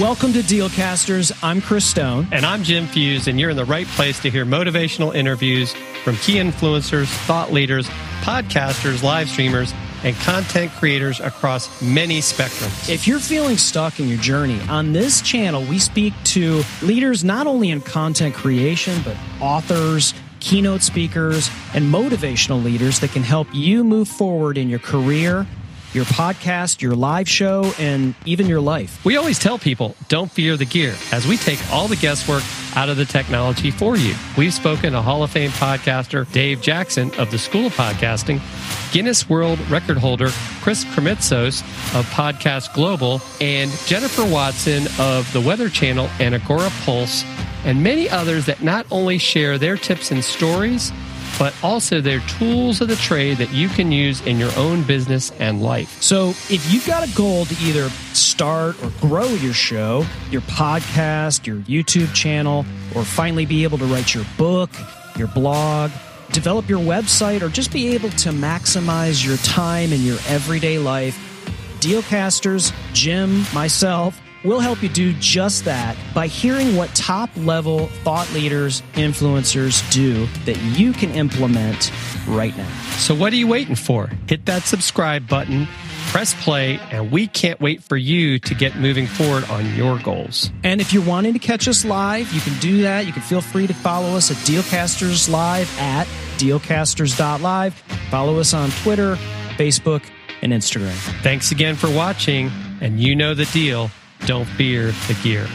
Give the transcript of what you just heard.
Welcome to Dealcasters. I'm Chris Stone. And I'm Jim Fuse, and you're in the right place to hear motivational interviews from key influencers, thought leaders, podcasters, live streamers, and content creators across many spectrums. If you're feeling stuck in your journey, on this channel, we speak to leaders not only in content creation, but authors, keynote speakers, and motivational leaders that can help you move forward in your career your podcast, your live show, and even your life. We always tell people don't fear the gear as we take all the guesswork out of the technology for you. We've spoken to Hall of Fame podcaster Dave Jackson of the School of Podcasting, Guinness World Record holder Chris Krimitsos of Podfest Global, and Jennifer Watson of the Weather Channel and Agora Pulse, and many others that not only share their tips and stories, but also their tools of the trade that you can use in your own business and life. So if you've got a goal to either start or grow your show, your podcast, your YouTube channel, or finally be able to write your book, your blog, develop your website, or just be able to maximize your time in your everyday life, Dealcasters, Jim, myself, We'll help you do just that by hearing what top level thought leaders, influencers do that you can implement right now. So, what are you waiting for? Hit that subscribe button, press play, and we can't wait for you to get moving forward on your goals. And if you're wanting to catch us live, you can do that. You can feel free to follow us at Dealcasters Live at dealcasters.live. Follow us on Twitter, Facebook, and Instagram. Thanks again for watching, and you know the deal. Don't fear the gear.